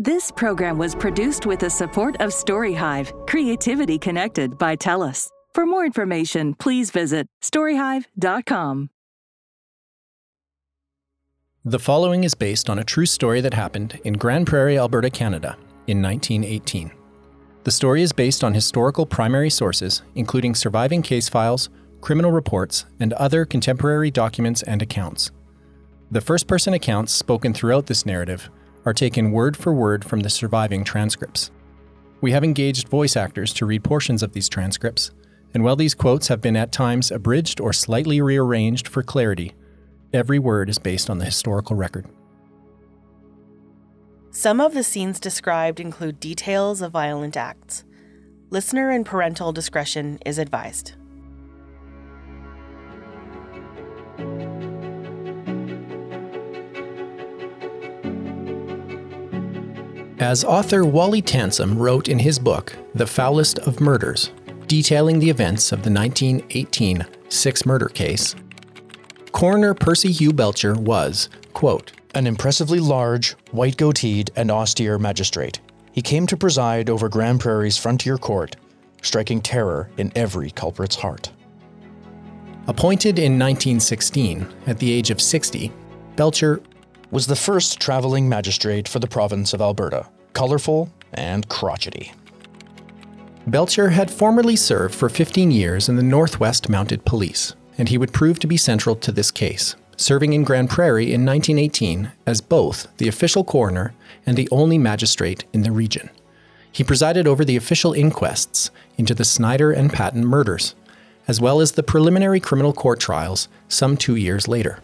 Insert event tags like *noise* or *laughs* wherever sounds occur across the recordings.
This program was produced with the support of StoryHive, Creativity Connected by TELUS. For more information, please visit storyhive.com. The following is based on a true story that happened in Grande Prairie, Alberta, Canada in 1918. The story is based on historical primary sources, including surviving case files, criminal reports, and other contemporary documents and accounts. The first person accounts spoken throughout this narrative are taken word for word from the surviving transcripts. We have engaged voice actors to read portions of these transcripts, and while these quotes have been at times abridged or slightly rearranged for clarity, every word is based on the historical record. Some of the scenes described include details of violent acts. Listener and parental discretion is advised. As author Wally Tansum wrote in his book, The Foulest of Murders, detailing the events of the 1918 Six Murder case, Coroner Percy Hugh Belcher was, quote, an impressively large, white goateed, and austere magistrate. He came to preside over Grande Prairie's frontier court, striking terror in every culprit's heart. Appointed in 1916, at the age of 60, Belcher was the first traveling magistrate for the province of Alberta, colorful and crotchety. Belcher had formerly served for 15 years in the Northwest Mounted Police, and he would prove to be central to this case, serving in Grande Prairie in 1918 as both the official coroner and the only magistrate in the region. He presided over the official inquests into the Snyder and Patan murders, as well as the preliminary criminal court trials some two years later.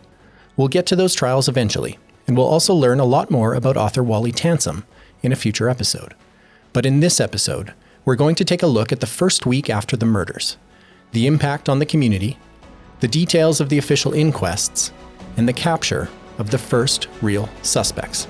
We'll get to those trials eventually, and we'll also learn a lot more about author Wally Tansum in a future episode. But in this episode, we're going to take a look at the first week after the murders, the impact on the community, the details of the official inquests, and the capture of the first real suspects.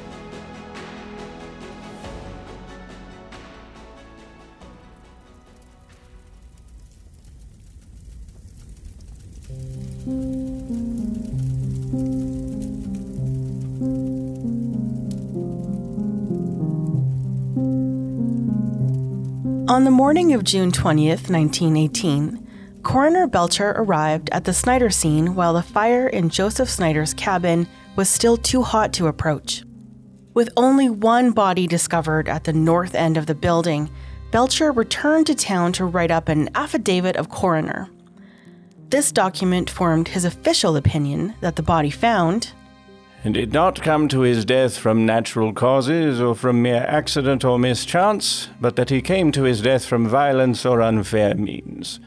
On the morning of June 20th, 1918, Coroner Belcher arrived at the Snyder scene while the fire in Joseph Snyder's cabin was still too hot to approach. With only one body discovered at the north end of the building, Belcher returned to town to write up an affidavit of coroner. This document formed his official opinion that the body found, and did not come to his death from natural causes or from mere accident or mischance, but that he came to his death from violence or unfair means,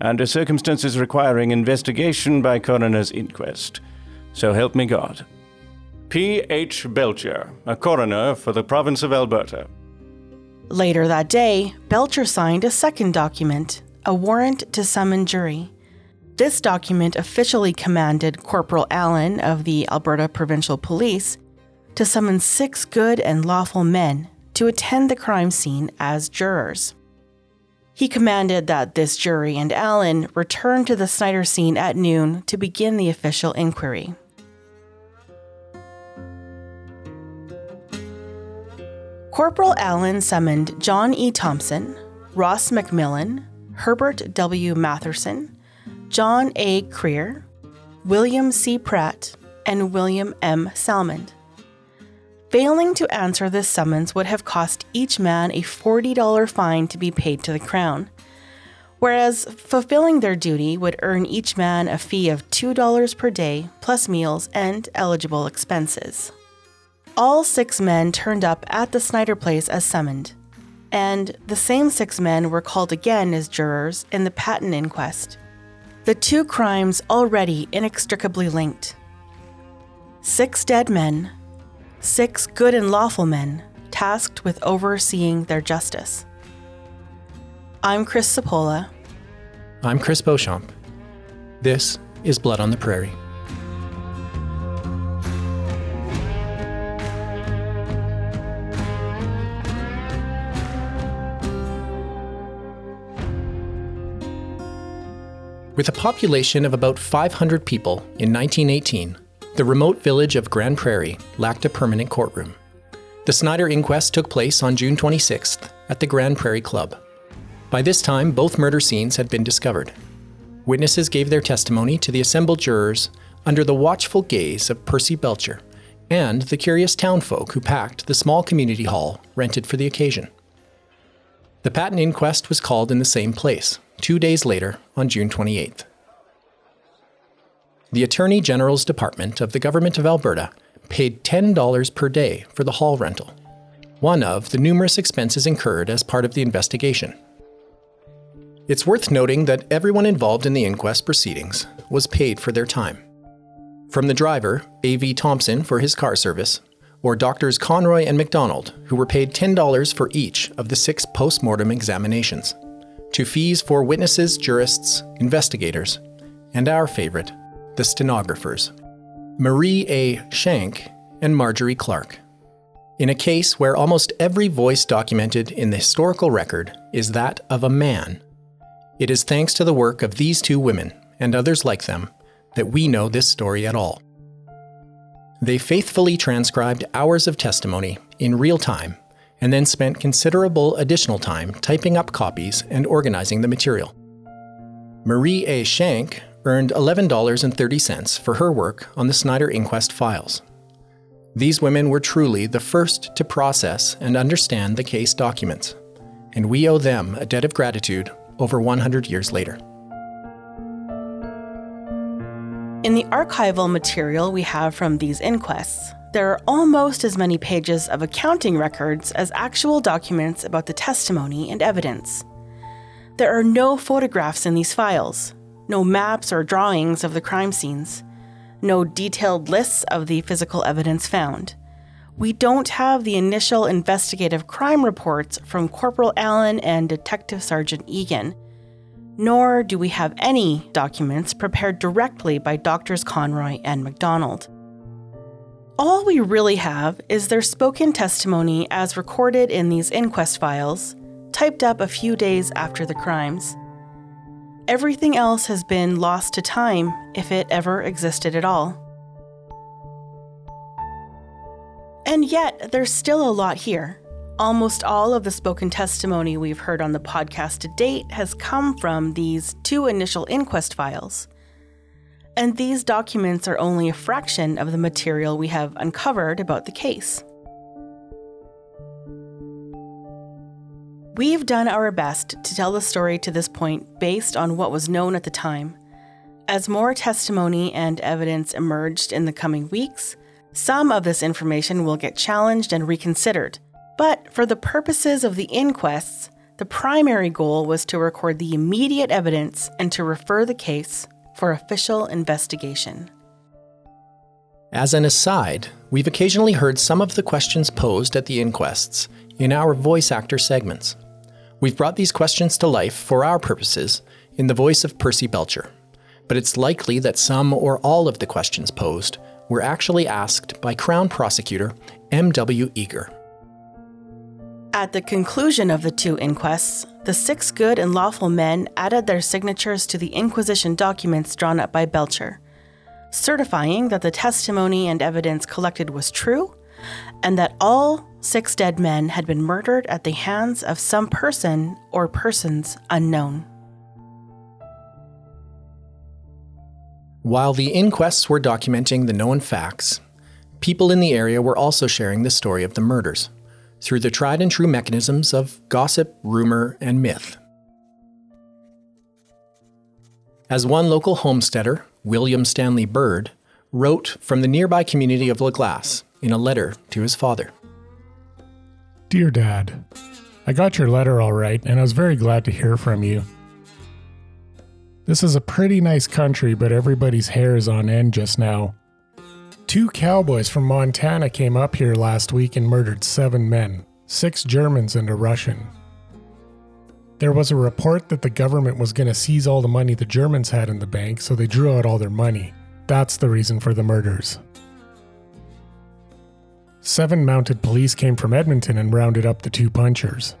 under circumstances requiring investigation by coroner's inquest. So help me God. P. H. Belcher, a coroner for the province of Alberta. Later that day, Belcher signed a second document, a warrant to summon jury. This document officially commanded Corporal Allen of the Alberta Provincial Police to summon six good and lawful men to attend the crime scene as jurors. He commanded that this jury and Allen return to the Snyder scene at noon to begin the official inquiry. Corporal Allen summoned John E. Thompson, Ross McMillan, Herbert W. Matherson, John A. Creer, William C. Pratt, and William M. Salmond. Failing to answer this summons would have cost each man a $40 fine to be paid to the Crown, whereas fulfilling their duty would earn each man a fee of $2 per day plus meals and eligible expenses. All six men turned up at the Snyder place as summoned, and the same six men were called again as jurors in the Patan inquest the two crimes already inextricably linked. Six dead men, six good and lawful men tasked with overseeing their justice. I'm Chris Sapola. I'm Chris Beauchamp. This is Blood on the Prairie. With a population of about 500 people in 1918, the remote village of Grande Prairie lacked a permanent courtroom. The Snyder inquest took place on June 26th at the Grande Prairie Club. By this time, both murder scenes had been discovered. Witnesses gave their testimony to the assembled jurors under the watchful gaze of Percy Belcher and the curious townfolk who packed the small community hall rented for the occasion. The Patan inquest was called in the same place, two days later on June 28th. The Attorney General's Department of the Government of Alberta paid $10 per day for the hall rental, one of the numerous expenses incurred as part of the investigation. It's worth noting that everyone involved in the inquest proceedings was paid for their time. From the driver, A.V. Thompson, for his car service, or doctors Conroy and McDonald, who were paid $10 for each of the six post mortem examinations, to fees for witnesses, jurists, investigators, and our favorite, the stenographers, Marie A. Shank and Marjorie Clark. In a case where almost every voice documented in the historical record is that of a man, it is thanks to the work of these two women and others like them that we know this story at all. They faithfully transcribed hours of testimony in real time and then spent considerable additional time typing up copies and organizing the material. Marie A. Shank earned $11.30 for her work on the Snyder inquest files. These women were truly the first to process and understand the case documents, and we owe them a debt of gratitude over 100 years later. In the archival material we have from these inquests, there are almost as many pages of accounting records as actual documents about the testimony and evidence. There are no photographs in these files, no maps or drawings of the crime scenes, no detailed lists of the physical evidence found. We don't have the initial investigative crime reports from Corporal Allen and Detective Sergeant Egan, nor do we have any documents prepared directly by Doctors Conroy and McDonald. All we really have is their spoken testimony as recorded in these inquest files, typed up a few days after the crimes. Everything else has been lost to time, if it ever existed at all. And yet, there's still a lot here. Almost all of the spoken testimony we've heard on the podcast to date has come from these two initial inquest files. And these documents are only a fraction of the material we have uncovered about the case. We've done our best to tell the story to this point based on what was known at the time. As more testimony and evidence emerged in the coming weeks, some of this information will get challenged and reconsidered but for the purposes of the inquests, the primary goal was to record the immediate evidence and to refer the case for official investigation. As an aside, we've occasionally heard some of the questions posed at the inquests in our voice actor segments. We've brought these questions to life for our purposes in the voice of Percy Belcher, but it's likely that some or all of the questions posed were actually asked by Crown Prosecutor M.W. Eager. At the conclusion of the two inquests, the six good and lawful men added their signatures to the Inquisition documents drawn up by Belcher, certifying that the testimony and evidence collected was true and that all six dead men had been murdered at the hands of some person or persons unknown. While the inquests were documenting the known facts, people in the area were also sharing the story of the murders through the tried and true mechanisms of gossip, rumor, and myth. As one local homesteader, William Stanley Bird, wrote from the nearby community of La Glace in a letter to his father Dear Dad, I got your letter all right, and I was very glad to hear from you. This is a pretty nice country, but everybody's hair is on end just now. Two cowboys from Montana came up here last week and murdered seven men, six Germans and a Russian. There was a report that the government was going to seize all the money the Germans had in the bank, so they drew out all their money. That's the reason for the murders. Seven mounted police came from Edmonton and rounded up the two punchers.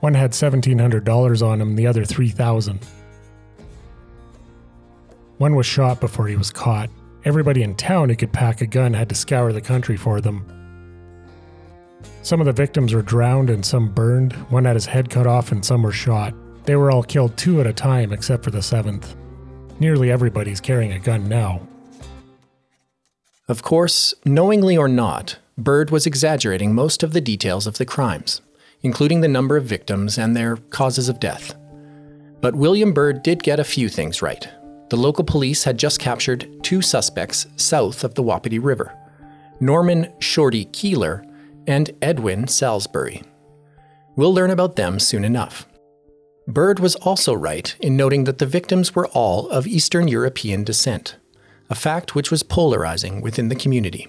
One had $1,700 on him, the other 3000 One was shot before he was caught. Everybody in town who could pack a gun had to scour the country for them. Some of the victims were drowned and some burned. One had his head cut off and some were shot. They were all killed two at a time except for the seventh. Nearly everybody's carrying a gun now. Of course, knowingly or not, Bird was exaggerating most of the details of the crimes, including the number of victims and their causes of death. But William Bird did get a few things right. The local police had just captured two suspects south of the Wapiti River Norman Shorty Keeler and Edwin Salisbury. We'll learn about them soon enough. Bird was also right in noting that the victims were all of Eastern European descent, a fact which was polarizing within the community.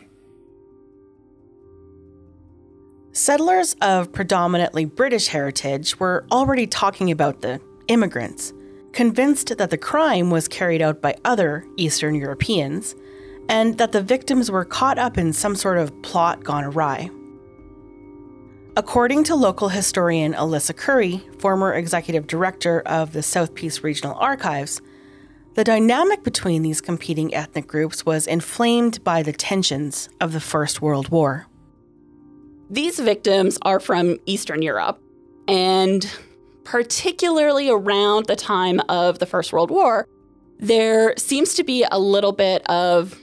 Settlers of predominantly British heritage were already talking about the immigrants, convinced that the crime was carried out by other Eastern Europeans, and that the victims were caught up in some sort of plot gone awry. According to local historian Alyssa Currie, former executive director of the South Peace Regional Archives, the dynamic between these competing ethnic groups was inflamed by the tensions of the First World War. These victims are from Eastern Europe, and particularly around the time of the First World War, there seems to be a little bit of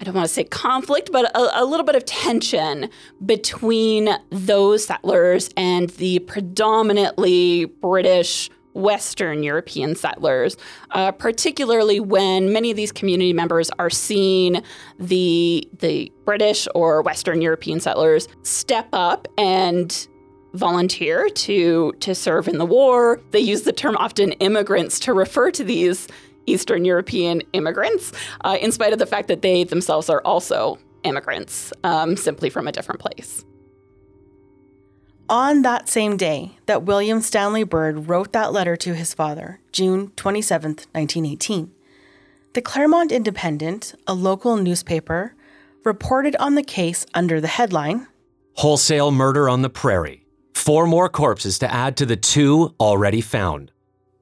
I don't want to say conflict, but a, a, little bit of tension between those settlers and the predominantly British Western European settlers, uh, particularly when many of these community members are seeing the the British or Western European settlers step up and volunteer to to serve in the war. They use the term often immigrants to refer to these Eastern European immigrants, uh, in spite of the fact that they themselves are also immigrants, um, simply from a different place. On that same day that William Stanley Bird wrote that letter to his father, June 27, 1918, the Clairmont Independent, a local newspaper, reported on the case under the headline Wholesale Murder on the Prairie. Four more corpses to add to the two already found.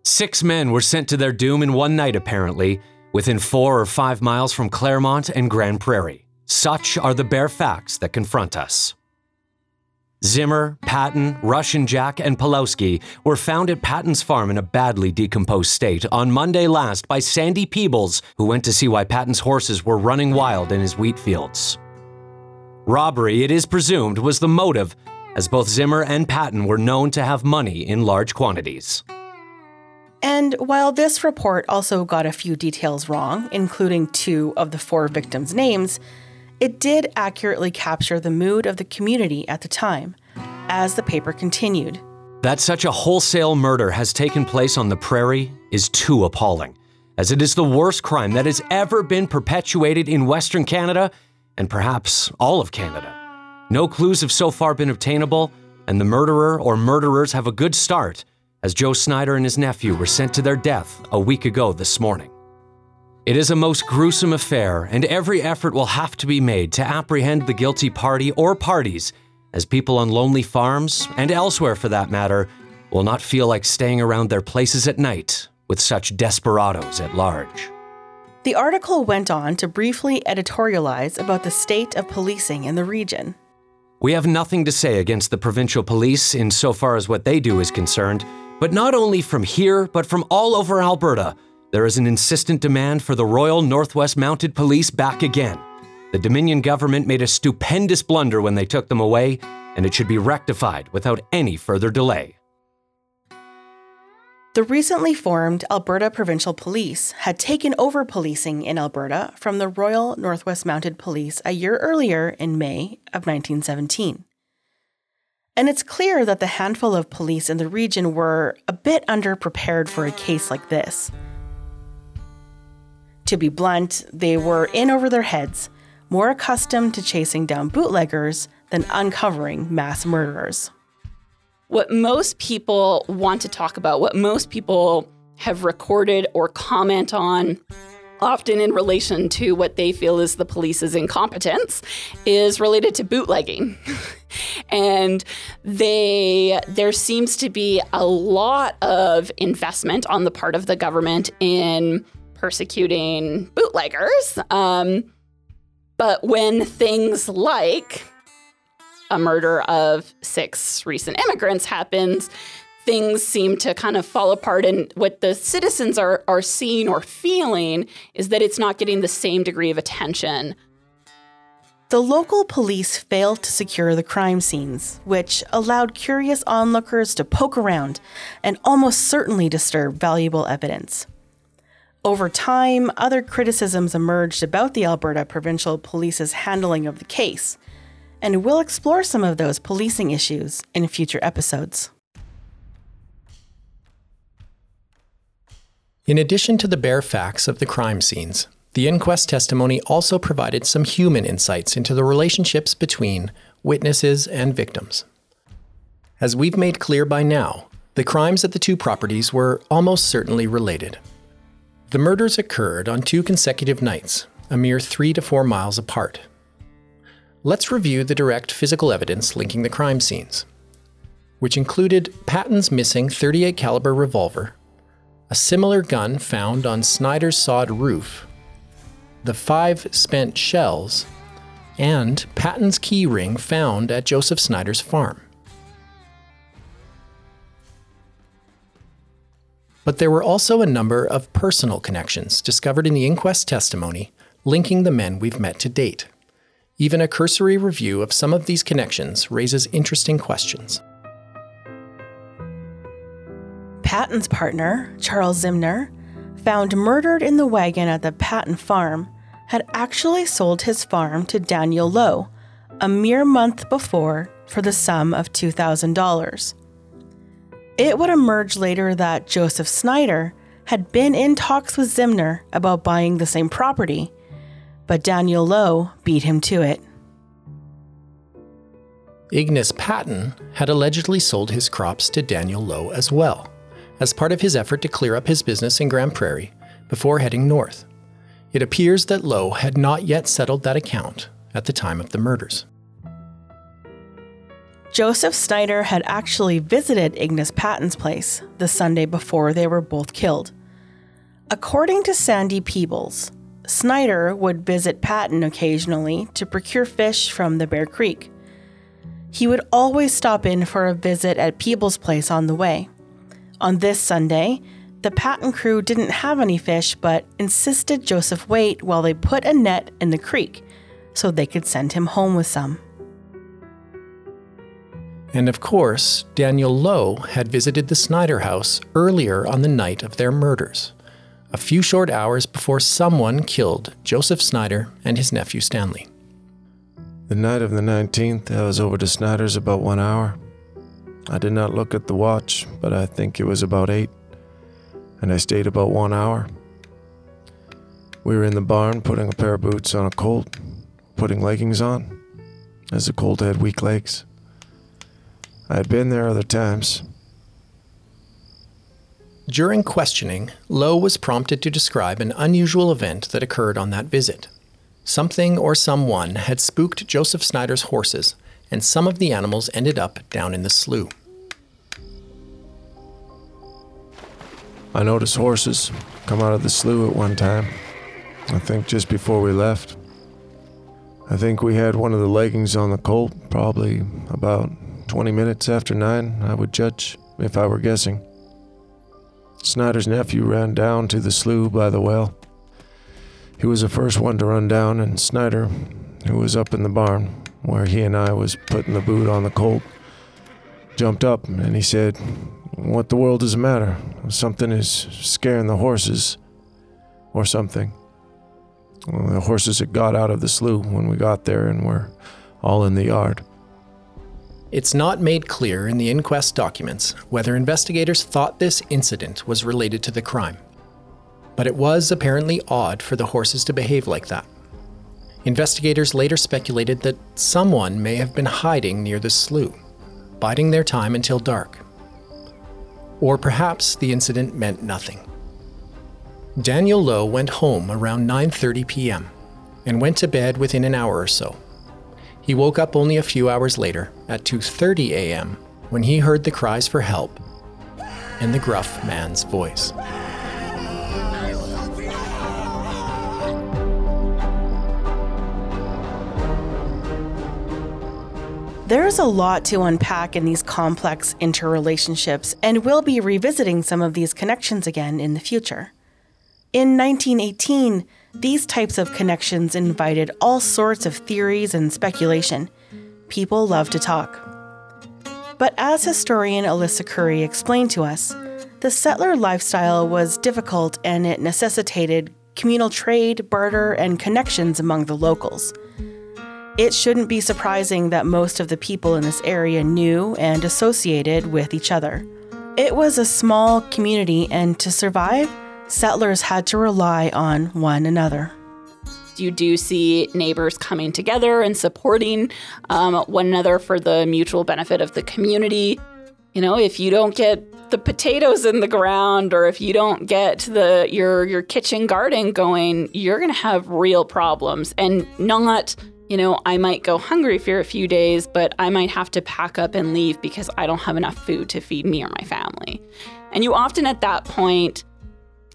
Six men were sent to their doom in one night, apparently, within four or five miles from Clairmont and Grande Prairie. Such are the bare facts that confront us. Zimmer, Patan, Russian Jack, and Pulowski were found at Patan's farm in a badly decomposed state on Monday last by Sandy Peebles, who went to see why Patan's horses were running wild in his wheat fields. Robbery, it is presumed, was the motive, as both Zimmer and Patan were known to have money in large quantities. And while this report also got a few details wrong, including two of the four victims' names, it did accurately capture the mood of the community at the time, as the paper continued. That such a wholesale murder has taken place on the prairie is too appalling, as it is the worst crime that has ever been perpetuated in Western Canada and perhaps all of Canada. No clues have so far been obtainable, and the murderer or murderers have a good start as Joe Snyder and his nephew were sent to their death a week ago this morning. It is a most gruesome affair, and every effort will have to be made to apprehend the guilty party or parties, as people on lonely farms, and elsewhere for that matter, will not feel like staying around their places at night with such desperados at large. The article went on to briefly editorialize about the state of policing in the region. We have nothing to say against the provincial police insofar as what they do is concerned, but not only from here, but from all over Alberta, there is an insistent demand for the Royal Northwest Mounted Police back again. The Dominion government made a stupendous blunder when they took them away, and it should be rectified without any further delay. The recently formed Alberta Provincial Police had taken over policing in Alberta from the Royal Northwest Mounted Police a year earlier in May of 1917 and it's clear that the handful of police in the region were a bit underprepared for a case like this. To be blunt, they were in over their heads, more accustomed to chasing down bootleggers than uncovering mass murderers. What most people want to talk about, what most people have recorded or comment on often in relation to what they feel is the police's incompetence, is related to bootlegging. *laughs* and they there seems to be a lot of investment on the part of the government in persecuting bootleggers. Um, but when things like a murder of six recent immigrants happens, things seem to kind of fall apart. And what the citizens are, are seeing or feeling is that it's not getting the same degree of attention. The local police failed to secure the crime scenes, which allowed curious onlookers to poke around and almost certainly disturb valuable evidence. Over time, other criticisms emerged about the Alberta Provincial Police's handling of the case, and we'll explore some of those policing issues in future episodes. In addition to the bare facts of the crime scenes, the inquest testimony also provided some human insights into the relationships between witnesses and victims. As we've made clear by now, the crimes at the two properties were almost certainly related. The murders occurred on two consecutive nights, a mere three to four miles apart. Let's review the direct physical evidence linking the crime scenes, which included Patan's missing 38 caliber revolver, a similar gun found on Snyder's sod roof the five spent shells, and Patan's key ring found at Joseph Snyder's farm. But there were also a number of personal connections discovered in the inquest testimony linking the men we've met to date. Even a cursory review of some of these connections raises interesting questions. Patan's partner, Charles Zimner, found murdered in the wagon at the Patan farm, had actually sold his farm to Daniel Lough a mere month before for the sum of $2,000. It would emerge later that Joseph Snyder had been in talks with Zimner about buying the same property, but Daniel Lough beat him to it. Ignace Patan had allegedly sold his crops to Daniel Lough as well as part of his effort to clear up his business in Grande Prairie before heading north. It appears that Lough had not yet settled that account at the time of the murders. Joseph Snyder had actually visited Ignace Patan's place the Sunday before they were both killed. According to Sandy Peebles, Snyder would visit Patan occasionally to procure fish from the Bear Creek. He would always stop in for a visit at Peebles' place on the way. On this Sunday, the Patan crew didn't have any fish but insisted Joseph wait while they put a net in the creek so they could send him home with some. And of course, Daniel Lough had visited the Snyder house earlier on the night of their murders, a few short hours before someone killed Joseph Snyder and his nephew Stanley. The night of the 19th, I was over to Snyder's about one hour. I did not look at the watch, but I think it was about eight, and I stayed about one hour. We were in the barn putting a pair of boots on a colt, putting leggings on, as the colt had weak legs. I had been there other times. During questioning, Lough was prompted to describe an unusual event that occurred on that visit. Something or someone had spooked Joseph Snyder's horses, and some of the animals ended up down in the slough. I noticed horses come out of the slough at one time. I think just before we left. I think we had one of the leggings on the colt probably about 20 minutes after 9, I would judge, if I were guessing. Snyder's nephew ran down to the slough by the well. He was the first one to run down, and Snyder, who was up in the barn where he and I was putting the boot on the colt, jumped up and he said, What the world is the matter? Something is scaring the horses, or something. Well, the horses had got out of the slough when we got there and were all in the yard. It's not made clear in the inquest documents whether investigators thought this incident was related to the crime. But it was apparently odd for the horses to behave like that. Investigators later speculated that someone may have been hiding near the slough, biding their time until dark. Or perhaps the incident meant nothing. Daniel Lough went home around 9:30 p.m. and went to bed within an hour or so. He woke up only a few hours later at 2:30 a.m. when he heard the cries for help and the gruff man's voice. There's a lot to unpack in these complex interrelationships, and we'll be revisiting some of these connections again in the future. In 1918, these types of connections invited all sorts of theories and speculation. People love to talk. But as historian Alyssa Currie explained to us, the settler lifestyle was difficult and it necessitated communal trade, barter, and connections among the locals. It shouldn't be surprising that most of the people in this area knew and associated with each other. It was a small community, and to survive, settlers had to rely on one another. You do see neighbors coming together and supporting um, one another for the mutual benefit of the community. You know, if you don't get the potatoes in the ground or if you don't get the your your kitchen garden going, you're going to have real problems and not you know, I might go hungry for a few days, but I might have to pack up and leave because I don't have enough food to feed me or my family. And you often at that point,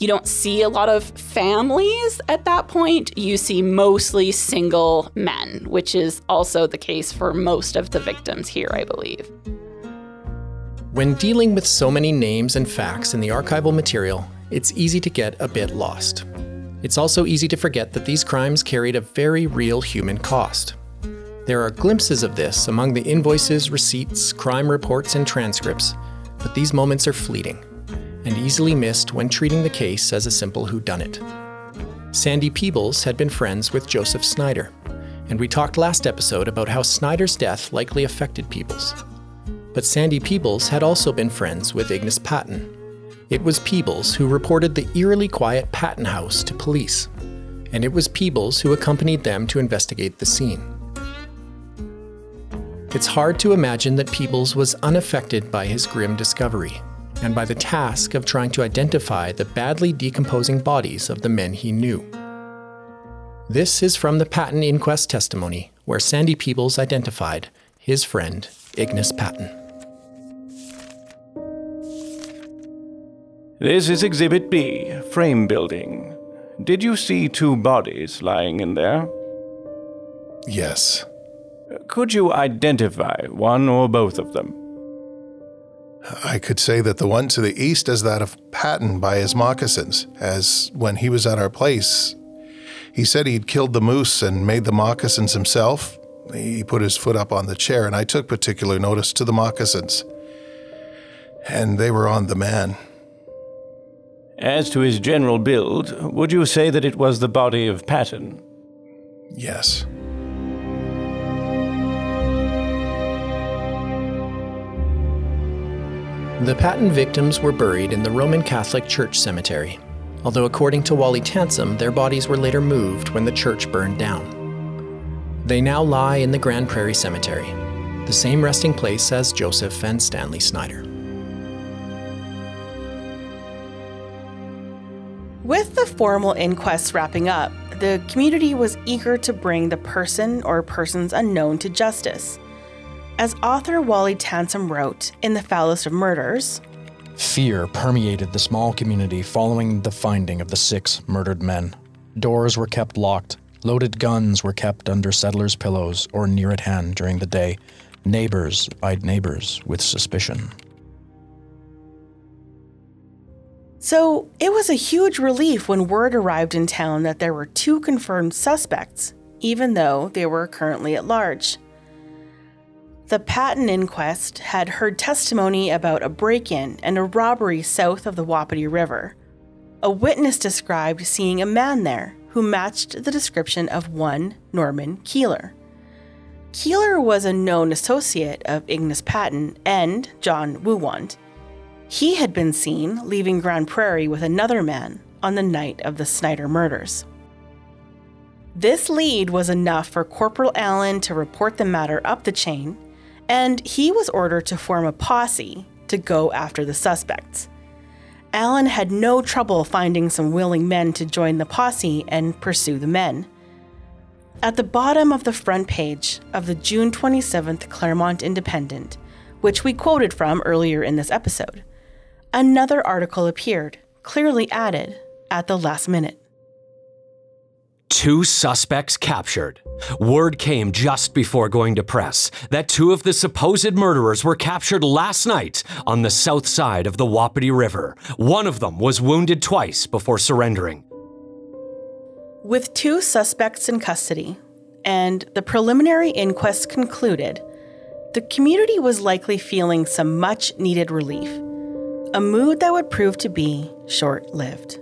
you don't see a lot of families at that point. You see mostly single men, which is also the case for most of the victims here, I believe. When dealing with so many names and facts in the archival material, it's easy to get a bit lost. It's also easy to forget that these crimes carried a very real human cost. There are glimpses of this among the invoices, receipts, crime reports, and transcripts, but these moments are fleeting and easily missed when treating the case as a simple whodunit. Sandy Peebles had been friends with Joseph Snyder, and we talked last episode about how Snyder's death likely affected Peebles. But Sandy Peebles had also been friends with Ignace Patan, it was Peebles who reported the eerily quiet Patan house to police, and it was Peebles who accompanied them to investigate the scene. It's hard to imagine that Peebles was unaffected by his grim discovery and by the task of trying to identify the badly decomposing bodies of the men he knew. This is from the Patan inquest testimony, where Sandy Peebles identified his friend, Ignace Patan. This is Exhibit B, frame building. Did you see two bodies lying in there? Yes. Could you identify one or both of them? I could say that the one to the east is that of Patan by his moccasins, as when he was at our place, he said he'd killed the moose and made the moccasins himself. He put his foot up on the chair, and I took particular notice to the moccasins. And they were on the man. As to his general build, would you say that it was the body of Patan? Yes. The Patan victims were buried in the Roman Catholic Church Cemetery, although according to Wally Tansom, their bodies were later moved when the church burned down. They now lie in the Grande Prairie Cemetery, the same resting place as Joseph and Stanley Snyder. With the formal inquests wrapping up, the community was eager to bring the person or persons unknown to justice. As author Wally Tansom wrote in The Foulest of Murders, Fear permeated the small community following the finding of the six murdered men. Doors were kept locked, loaded guns were kept under settlers' pillows or near at hand during the day. Neighbors eyed neighbors with suspicion. So it was a huge relief when word arrived in town that there were two confirmed suspects, even though they were currently at large. The Patan inquest had heard testimony about a break in and a robbery south of the Wapiti River. A witness described seeing a man there who matched the description of one Norman Keeler. Keeler was a known associate of Ignace Patan and John Woowand, he had been seen leaving Grande Prairie with another man on the night of the Snyder murders. This lead was enough for Corporal Allen to report the matter up the chain, and he was ordered to form a posse to go after the suspects. Allen had no trouble finding some willing men to join the posse and pursue the men. At the bottom of the front page of the June 27th Clairmont Independent, which we quoted from earlier in this episode, another article appeared, clearly added at the last minute. Two suspects captured. Word came just before going to press that two of the supposed murderers were captured last night on the south side of the Wapiti River. One of them was wounded twice before surrendering. With two suspects in custody and the preliminary inquest concluded, the community was likely feeling some much needed relief, a mood that would prove to be short lived.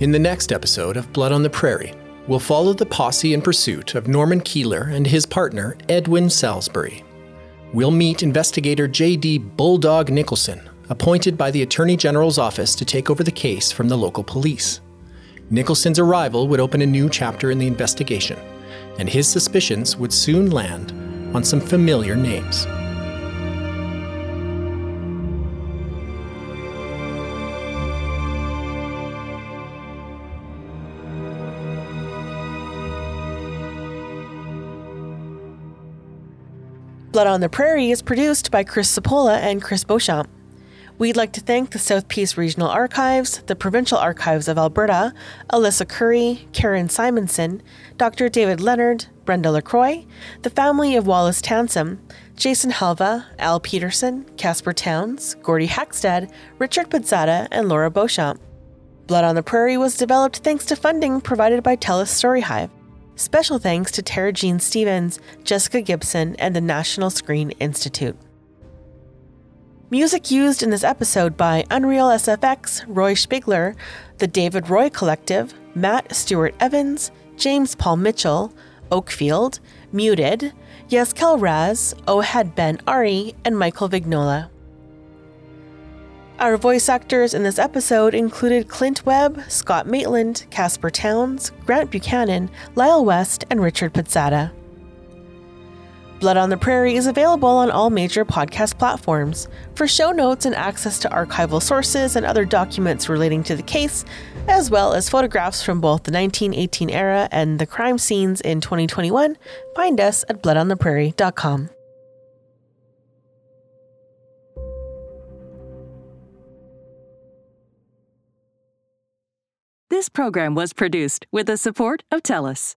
In the next episode of Blood on the Prairie, we'll follow the posse in pursuit of Norman Keeler and his partner, Edwin Salisbury. We'll meet investigator J.D. Bulldog Nicholson, appointed by the Attorney General's office to take over the case from the local police. Nicholson's arrival would open a new chapter in the investigation, and his suspicions would soon land on some familiar names. Blood on the Prairie is produced by Chris Sapola and Chris Beauchamp. We'd like to thank the South Peace Regional Archives, the Provincial Archives of Alberta, Alyssa Currie, Karen Simonson, Dr. David Leonard, Brenda LaCroix, the family of Wallace Tansom, Jason Helva, Al Peterson, Casper Towns, Gordy Hackstead, Richard Pizzata, and Laura Beauchamp. Blood on the Prairie was developed thanks to funding provided by TELUS Storyhive. Special thanks to Tara Jean Stevens, Jessica Gibson, and the National Screen Institute. Music used in this episode by Unreal SFX, Roy Spigler, the David Roy Collective, Matt Stewart Evans, James Paul Mitchell, Oakfield, Muted, Yehezkel Raz, Ohad Ben Ari, and Michael Vignola. Our voice actors in this episode included Clint Webb, Scott Maitland, Casper Towns, Grant Buchanan, Lyle West, and Richard Pizzata. Blood on the Prairie is available on all major podcast platforms. For show notes and access to archival sources and other documents relating to the case, as well as photographs from both the 1918 era and the crime scenes in 2021, find us at bloodontheprairie.com. This program was produced with the support of TELUS.